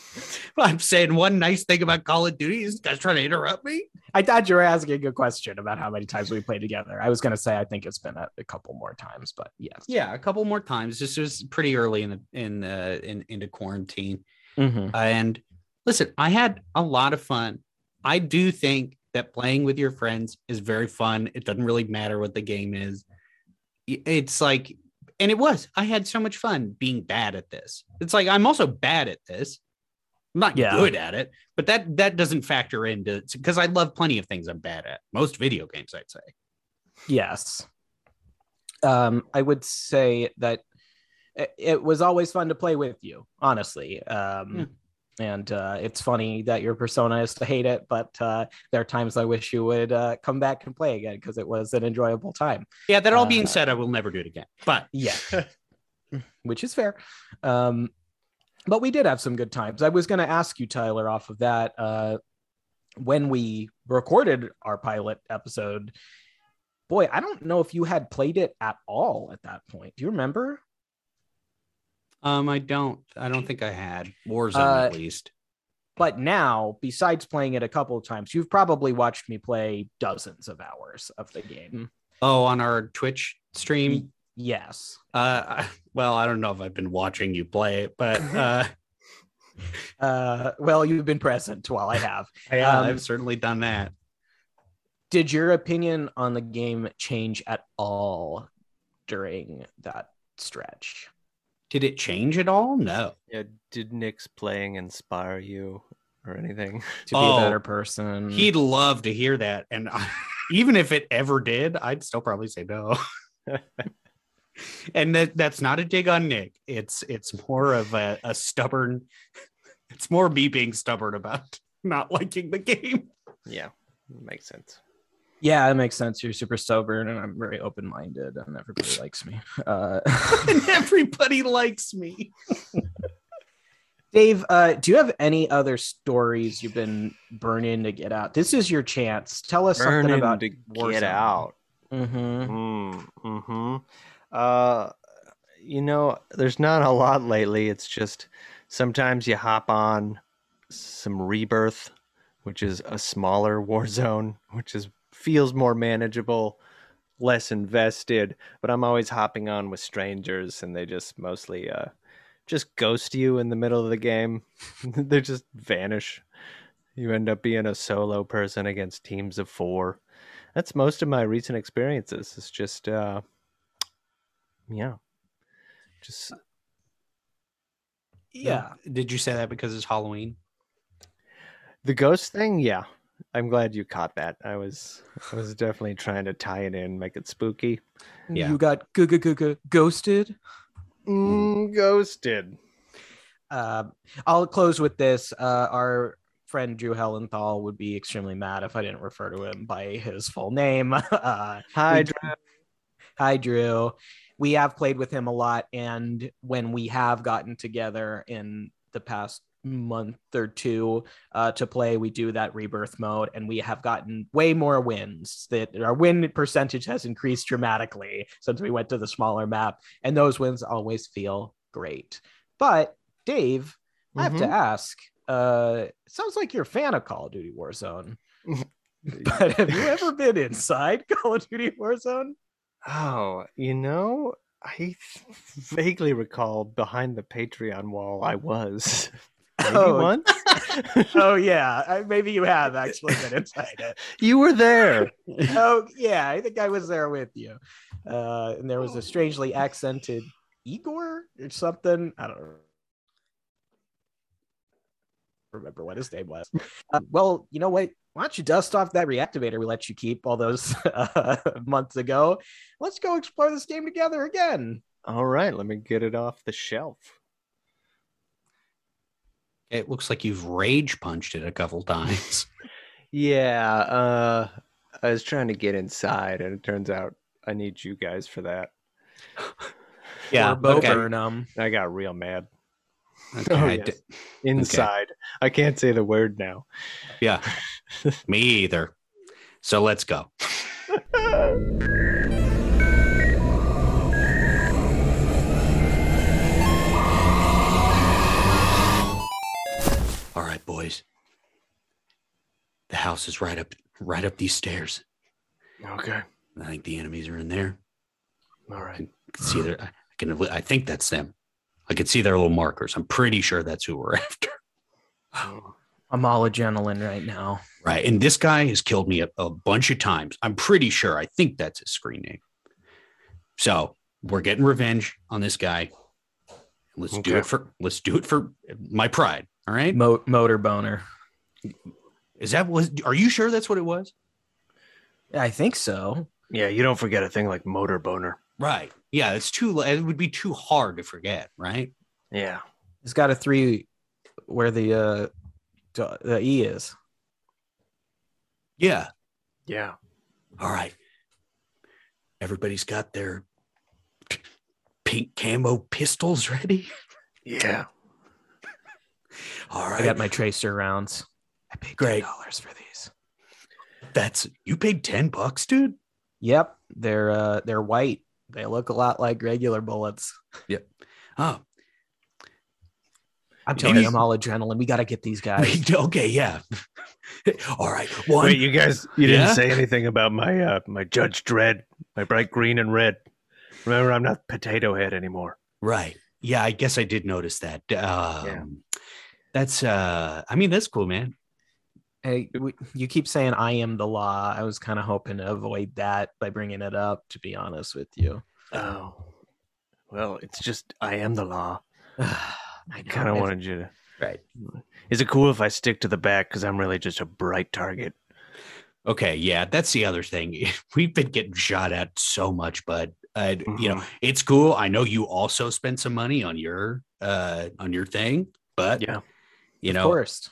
well, [LAUGHS] I'm saying one nice thing about Call of Duty is this guy's trying to interrupt me. I thought you were asking a question about how many times we played together. I was going to say I think it's been a, a couple more times, but yes. Yeah, a couple more times. This was pretty early in the in uh in into quarantine. Mhm. And listen, I had a lot of fun. I do think that playing with your friends is very fun. It doesn't really matter what the game is. It's like, and it was. I had so much fun being bad at this. It's like I'm also bad at this. I'm not Yeah. good at it, but that that doesn't factor into because I love plenty of things I'm bad at. Most video games, I'd say. Yes. um, I would say that it, it was always fun to play with you, honestly. Um, Yeah. And uh, it's funny that your persona is to hate it, but uh, there are times I wish you would uh, come back and play again because it was an enjoyable time. Yeah, that all being Uh, said, I will never do it again. But Yeah, [LAUGHS] which is fair. Um, but we did have some good times. I was going to ask you, Tyler, off of that. Uh, when we recorded our pilot episode, boy, I don't know if you had played it at all at that point. Do you remember? um, I don't. I don't think I had Warzone Uh, at least. But now, besides playing it a couple of times, you've probably watched me play dozens of hours of the game. Oh, on our Twitch stream. Yes. Uh, I- well, I don't know if I've been watching you play but [LAUGHS] uh, Uh, well, you've been present while I have. [LAUGHS] yeah, Um, I've certainly done that. Did your opinion on the game change at all during that stretch? Did it change at all? No. Yeah, did Nick's playing inspire you or anything? [LAUGHS] To be Oh, a better person. He'd love to hear that, and even if it ever did, I'd still probably say no. And that that's not a dig on Nick. It's it's more of a, a stubborn. [LAUGHS] It's more me being stubborn about [LAUGHS] not liking the game. Yeah, makes sense. yeah, it makes sense. You're super stubborn, and I'm very open minded, and everybody [LAUGHS] likes me. Uh, and everybody likes me. Dave, uh, do you have any other stories you've been burning to get out? This is your chance. Tell us something about to Warzone. get out. Mm-hmm. Mm, hmm Uh, you know, there's not a lot lately. It's just sometimes you hop on some Rebirth, which is a smaller [LAUGHS] Warzone, which is feels more manageable, less invested. But I'm always hopping on with strangers, and they just mostly uh, just ghost you in the middle of the game. [LAUGHS] they just vanish. You end up being a solo person against teams of four that's most of my recent experiences it's just uh yeah just Yeah. Did you say that because it's Halloween? the ghost thing yeah i'm glad you caught that i was i was definitely trying to tie it in make it spooky Yeah. You got g- g- ghosted. mm, ghosted Uh, I'll close with this. Uh, our friend Drew Hellenthal would be extremely mad if I didn't refer to him by his full name. [LAUGHS] Uh, hi Drew. Hi, Drew. We have played with him a lot, and when we have gotten together in the past month or two uh, to play, we do that rebirth mode, and we have gotten way more wins. That our win percentage has increased dramatically since we went to the smaller map, and those wins always feel great. But Dave, I have to Mhm. ask. Uh, sounds like you're a fan of Call of Duty Warzone. [LAUGHS] But have you ever been inside [LAUGHS] Call of Duty Warzone? Oh you know i [LAUGHS] vaguely recall behind the patreon wall i was [LAUGHS] maybe Oh. once [LAUGHS] oh yeah, I, maybe you have actually been inside it. you were there Oh yeah, I think I was there with you. Uh, and there was a strangely accented Igor or something. I don't remember what his name was. Uh, well, you know what? Why don't you dust off that reactivator we let you keep all those [LAUGHS] uh, months ago? Let's go explore this game together again. all right let me get it off the shelf It looks like you've rage punched it a couple times. [LAUGHS] Yeah, uh I was trying to get inside and it turns out I need you guys for that. or Bo okay. Burnham. I got real mad. Okay, Oh, yes. di- Inside. I can't say the word now. yeah, [LAUGHS] me either. So let's go. All right, boys. The house is right up, right up these stairs. Okay. I think the enemies are in there. All right. I can see their. I can. I think that's them. I can see their little markers. I'm pretty sure that's who we're [LAUGHS] after. Oh. I'm all adrenaline right now. Right. And this guy has killed me a, a bunch of times. I'm pretty sure. I think that's his screen name. So we're getting revenge on this guy. Let's do it for let's do it for my pride. All right. Mo- motor boner. Is that was are you sure that's what it was? I think so. Yeah, you don't forget a thing like motor boner. Right. Yeah, it's too it would be too hard to forget, right? Yeah. It's got a three where the uh d- the E is. Yeah. Yeah. All right. Everybody's got their pink camo pistols ready. Yeah. [LAUGHS] All right. I got my tracer rounds. I paid Great. dollars for these. That's you paid 10 bucks, dude. Yep, they're uh they're white. They look a lot like regular bullets. Yep. Oh, I'm telling you, I'm all adrenaline. We got to get these [LAUGHS] guys. okay, yeah. [LAUGHS] All right. One. Wait, you guys, you Yeah? didn't say anything about my uh, my Judge Dredd, my bright green and red. Remember, I'm not Potato Head anymore. Right. Yeah, I guess I did notice that. Um, Yeah. That's uh I mean that's cool, man. Hey, you keep saying I am the law. I was kind of hoping to avoid that by bringing it up. To be honest with you, Oh, well, it's just I am the law. [SIGHS] [SIGHS] [SIGHS] I I kind of wanted you to. Right. Is it cool if I stick to the back because I'm really just a bright target? Okay, yeah, that's the other thing. [LAUGHS] We've been getting shot at so much, but uh, you know, Mhm. it's cool. I know you also spent some money on your uh on your thing, but Yeah. you know, Of course.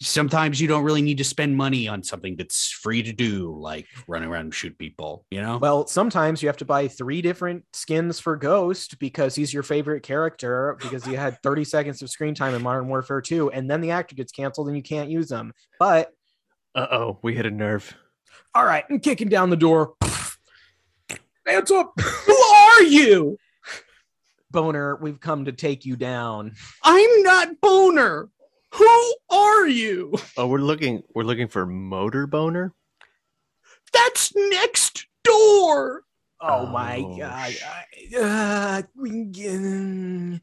Sometimes you don't really need to spend money on something that's free to do, like run around and shoot people, you know? Well, sometimes you have to buy three different skins for Ghost because he's your favorite character because you had 30 [LAUGHS] seconds of screen time in Modern Warfare 2, and then the actor gets canceled and you can't use them. But Uh oh, we hit a nerve. all right, I'm kicking down the door. Hands up. Who are you? Boner, we've come to take you down. I'm not Boner. Who are you? Oh, we're looking. We're looking for motor boner. That's next door. Oh, my Oh, god. sh- I- uh, can-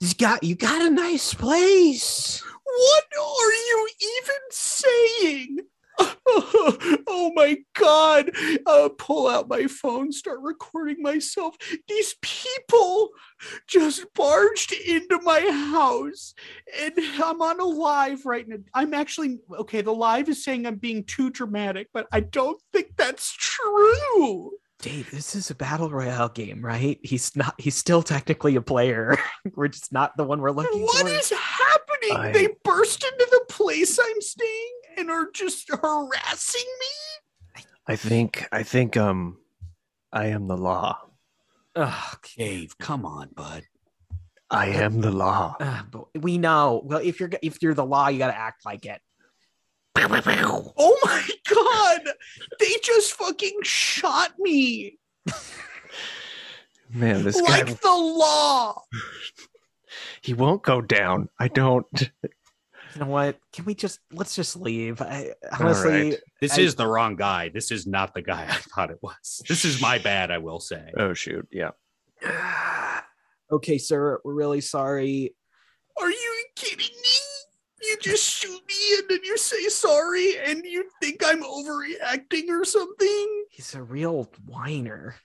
you got you got a nice place. What are you even saying? [LAUGHS] oh my god. Uh, pull out my phone, start recording myself. These people just barged into my house and I'm on a live right now. I'm actually okay. The live is saying I'm being too dramatic, but I don't think that's true. Dave, this is a battle royale game, right? He's not he's still technically a player. [LAUGHS] we're just not the one we're looking What for. What is happening? I- They burst into the place I'm staying and are just harassing me. I think. I think. Um, I am the law. Ugh, Dave, come on, bud. I am the law. uh, but we know. Well, if you're if you're the law, you got to act like it. Oh my god! They just fucking shot me Man, this like guy. the law. [LAUGHS] He won't go down. I don't. You know what? Can we just let's just leave? I, honestly, right. This I- is the wrong guy. This is not the guy I thought it was. This is my bad, I will say. Oh shoot! Yeah. [SIGHS] okay, sir, we're really sorry. Are you kidding me? You just shoot me and then you say sorry and you think I'm overreacting or something? He's a real whiner.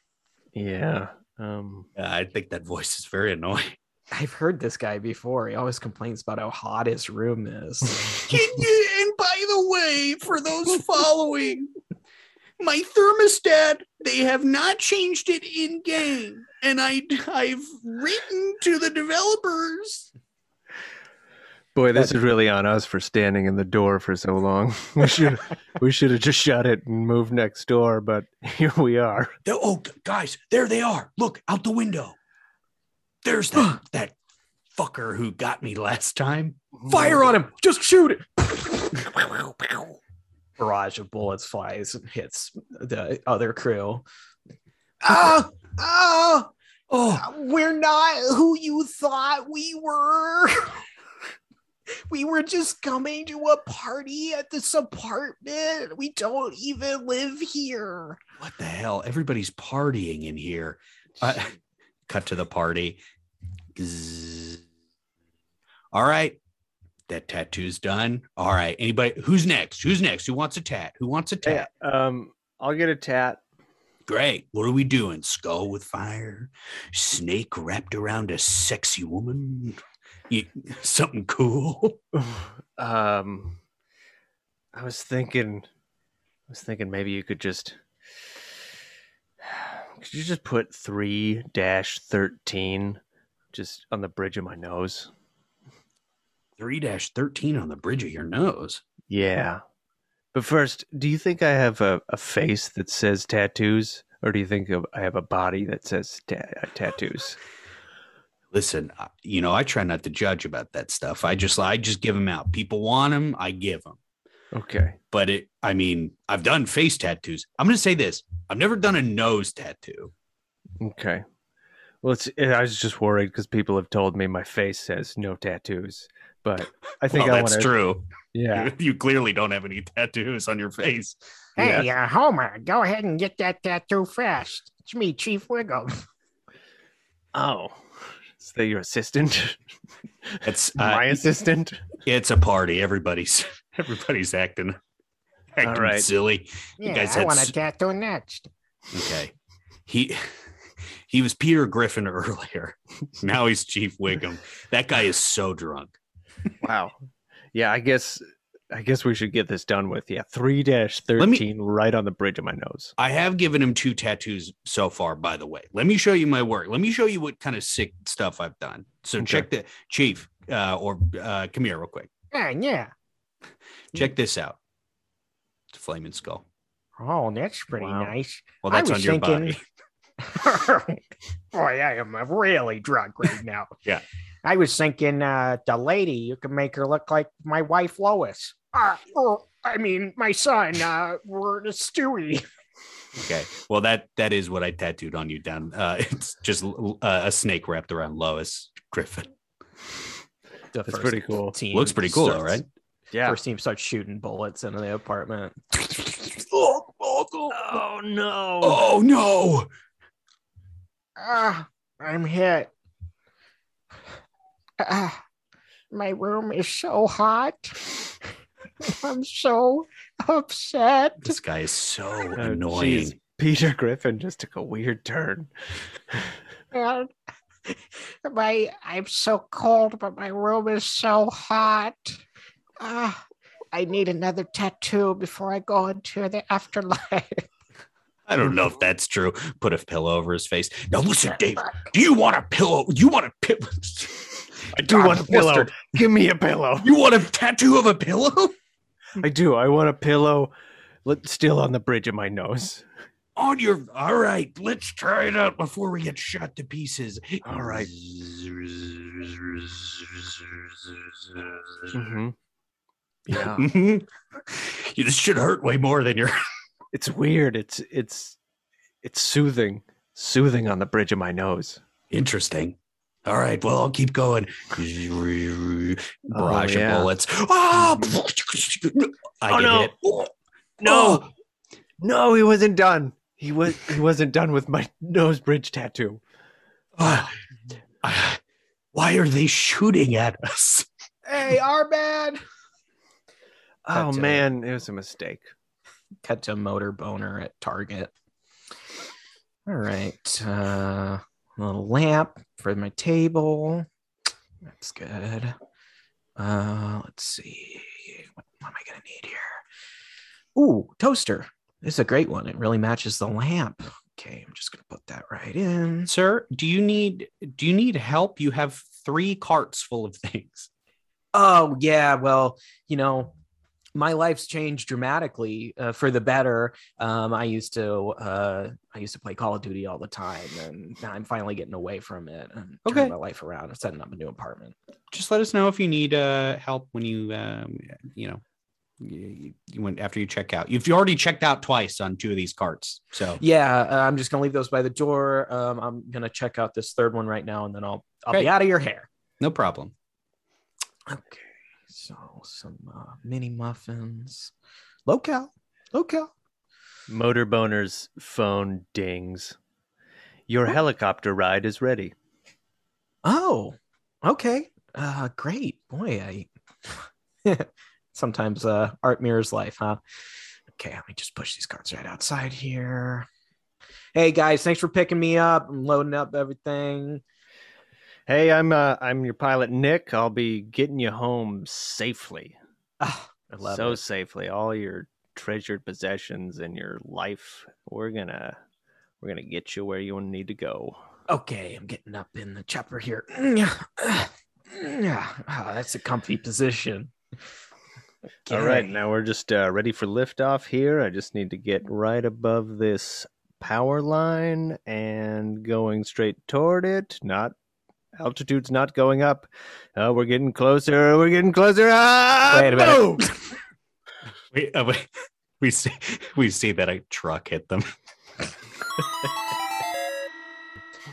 Yeah. Um. I think that voice is very annoying. I've heard this guy before. He always complains about how hot his room is. [LAUGHS] Can you, and by the way, for those [LAUGHS] following, my thermostat, they have not changed it in game. And I, I've written to the developers. Boy, this is really on us for standing in the door for so long. [LAUGHS] We should we should have just shut it and moved next door, but here we are. Oh, guys, there they are. Look out the window. There's that, that fucker who got me last time. Fire on him! Just shoot it! Barrage of bullets flies and hits the other crew. Ah! Ah! Oh, We're not who you thought we were. [LAUGHS] We were just coming to a party at this apartment. We don't even live here. what the hell? Everybody's partying in here. Uh, [LAUGHS] cut to the party. Zzz. All right. That tattoo's done. All right. Anybody who's next? Who's next? Who wants a tat? Who wants a tat? Um, I'll get a tat. Great. What are we doing? Skull with fire? Snake wrapped around a sexy woman? You, something cool? [SIGHS] Um, I was thinking, I was thinking maybe you could just [SIGHS] Could you just put three dash thirteen just on the bridge of my nose? Three dash thirteen on the bridge of your nose. Yeah. But first, do you think I have a, a face that says tattoos, or do you think of, I have a body that says ta- uh, tattoos? [SIGHS] Listen, you know I try not to judge about that stuff. I just I just give them out. People want them, I give them. Okay. But it, I mean, I've done face tattoos. I'm going to say this: I've never done a nose tattoo. Okay. Well, it's, I was just worried because people have told me my face says no tattoos, but I think well, I that's want to. true. Yeah. You, you clearly don't have any tattoos on your face. Hey, uh, Homer, go ahead and get that tattoo fast. It's me, Chief Wiggum. Oh, is that your assistant? It's [LAUGHS] my uh, assistant. it's a party. Everybody's [LAUGHS] everybody's acting acting right. silly. Yeah, guys I had want s- a tattoo next. Okay. He he was Peter Griffin [LAUGHS] earlier. Now he's Chief Wiggum. That guy is so drunk. Wow. Yeah, I guess I guess we should get this done with. Yeah, three dash me- thirteen right on the bridge of my nose. I have given him two tattoos so far, by the way. Let me show you my work. Let me show you what kind of sick stuff I've done. So Okay. check the chief, uh, or uh, come here real quick. Yeah, yeah. Check this out. It's a flaming skull. Oh, that's pretty Wow. nice. Well, I that's on your thinking- body. [LAUGHS] Boy, I am really drunk right now. [LAUGHS] Yeah. I was thinking uh, the lady, you can make her look like my wife Lois. Uh, or, I mean, my son, uh, we're Stewie. Okay. Well, that that is what I tattooed on you down. Uh, [LAUGHS] it's just uh, a snake wrapped around Lois Griffin. The That's pretty cool. Team Looks pretty cool, though, right? Yeah. First team starts shooting bullets into the apartment. oh, oh, oh, Oh no. oh no! Ah, I'm hit. Ah, my room is so hot. [LAUGHS] I'm so upset. This guy is so Oh, annoying. jeez. Peter Griffin just took a weird turn. And my I'm so cold, but my room is so hot. Ah, I need another tattoo before I go into the afterlife. [LAUGHS] I don't know if that's true. Put a pillow over his face. Now listen, Dave. Do you want a pillow? You want a pillow? [LAUGHS] I do want a pillow. Give me a pillow. You want a tattoo of a pillow I do. I want a pillow. Still on the bridge of my nose. on your? All right, let's try it out before we get shot to pieces. All right. [LAUGHS] Mm-hmm. Yeah. [LAUGHS] you this should hurt way more than your. It's weird. It's it's it's soothing. Soothing on the bridge of my nose. Interesting. All right. Well, I'll keep going. Barrage Oh, yeah. of bullets. Ah! I Oh, get no. hit. Oh, No. No, he wasn't done. He was he wasn't done with my nose bridge tattoo. Ah. why are they shooting at us? Hey, our bad. Oh Cut to- man, it was a mistake. Cut to motor boner at Target. All right. Uh, a little lamp for my table. That's good. Uh, let's see. What, what am I gonna need here? Ooh, toaster. This is a great one. It really matches the lamp. Okay, I'm just gonna put that right in. Sir, do you need do you need help? You have three carts full of [LAUGHS] things. Oh yeah, well, you know, my life's changed dramatically uh, for the better. Um, I used to uh, I used to play Call of Duty all the time, and now I'm finally getting away from it and Okay. turning my life around and setting up a new apartment. Just let us know if you need uh, help when you um, you know you, you went after you check out. You've already checked out twice on two of these carts, so Yeah, uh, I'm just gonna leave those by the door. Um, I'm gonna check out this third one right now, and then I'll I'll Great. be out of your hair. no problem. Okay, so some uh, mini muffins, local, local. Motor boner's phone dings. Your helicopter ride is ready. Oh, okay. Uh great. Boy, I [LAUGHS] sometimes uh art mirrors life, huh? Okay, let me just push these cards right outside here. Hey guys, thanks for picking me up. I'm loading up everything. Hey, I'm uh, I'm your pilot Nick. I'll be getting you home safely. I love so it. safely. All your treasured possessions and your life. We're gonna We're gonna get you where you need to go. Okay, I'm getting up in the chopper here. Yeah, oh, that's a comfy position. All right, now we're just uh, ready for liftoff here. I just need to get right above this power line and going straight toward it. Not altitude's not going up. Uh, we're getting closer. We're getting closer. Ah, Wait a minute. [LAUGHS] We, uh, we, [LAUGHS] we see we see that a truck hit them. [LAUGHS]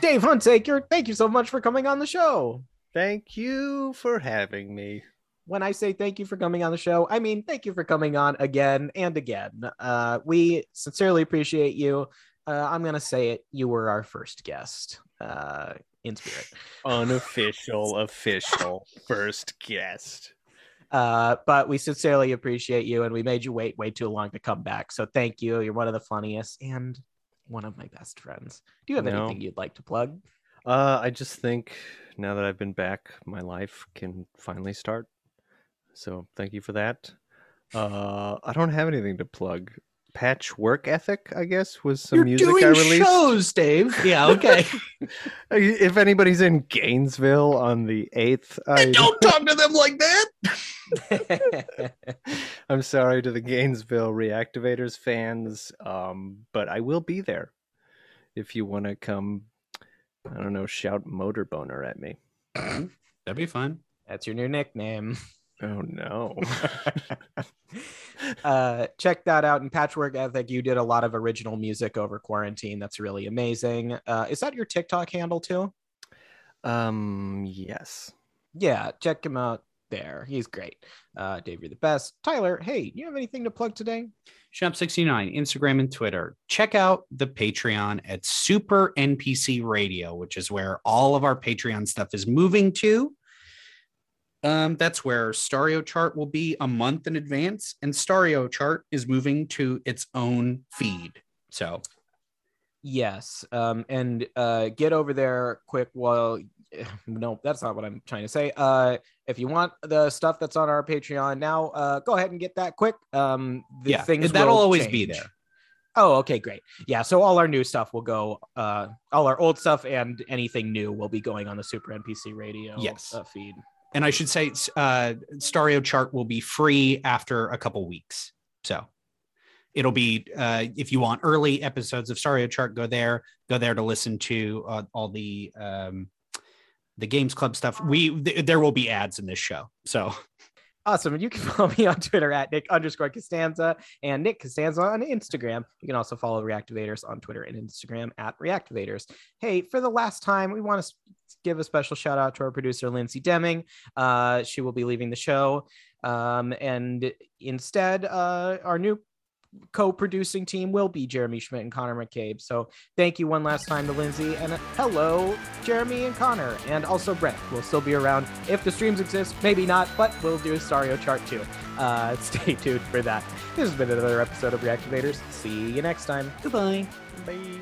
Dave Hunsaker, thank you so much for coming on the show. Thank you for having me. When I say thank you for coming on the show, I mean thank you for coming on again and again. Uh, we sincerely appreciate you. Uh, I'm gonna say it. You were our first guest uh, in spirit. Unofficial, official first guest. Uh, but we sincerely appreciate you, and we made you wait way too long to come back. So thank you. You're one of the funniest and one of my best friends. Do you have No. anything you'd like to plug? Uh, I just think now that I've been back, my life can finally start. So thank you for that. Uh, I don't have anything to plug. Patchwork Ethic, I guess, was some You're music doing I released. shows, Dave. Yeah, okay. [LAUGHS] If anybody's in Gainesville on the eighth, [LAUGHS] I, Don't talk to them like that. [LAUGHS] I'm sorry to the Gainesville Reactivators fans, um, but I will be there if you want to come. I don't know, shout motor boner at me. [CLEARS THROAT] That'd be fun. That's your new nickname. Oh no. [LAUGHS] [LAUGHS] uh, check that out in Patchwork Ethic. You did a lot of original music over quarantine. That's really amazing. Uh, is that your TikTok handle too? um, yes. Yeah, check him out there. He's great. Uh, Dave, you're the best. Tyler, hey, you have anything to plug today? Shop69, Instagram and Twitter. Check out the Patreon at Super NPC Radio, which is where all of our Patreon stuff is moving to. Um, that's where Stario Chart will be a month in advance, and Stario Chart is moving to its own feed. So Yes. Um, and uh, get over there quick. Well, [SIGHS] no, that's not what I'm trying to say. Uh, if you want the stuff that's on our Patreon now, uh, go ahead and get that quick. Um, the yeah, things that'll always be there. Oh, okay, great. Yeah, so all our new stuff will go. Uh, all our old stuff and anything new will be going on the Super NPC Radio Yes. uh, feed. And I should say, uh, Stario Chart will be free after a couple weeks. So it'll be uh, if you want early episodes of Stario Chart, go there. Go there to listen to uh, all the um, the Games Club stuff. We th- there will be ads in this show. So Awesome. And you can [LAUGHS] follow me on Twitter at Nick underscore Costanza and Nick Costanza on Instagram. You can also follow Reactivators on Twitter and Instagram at Reactivators. Hey, for the last time, we want to give a special shout out to our producer, Lindsay Deming. Uh, she will be leaving the show. Um, and instead, uh, our new co-producing team will be Jeremy Schmidt and Connor McCabe. So thank you one last time to Lindsay and hello, Jeremy and Connor, and also Brett will still be around if the streams exist. Maybe not, but we'll do a Stario chart too. [LAUGHS] Uh, stay tuned for that. This has been another episode of Reactivators. See you next time. Goodbye. Bye.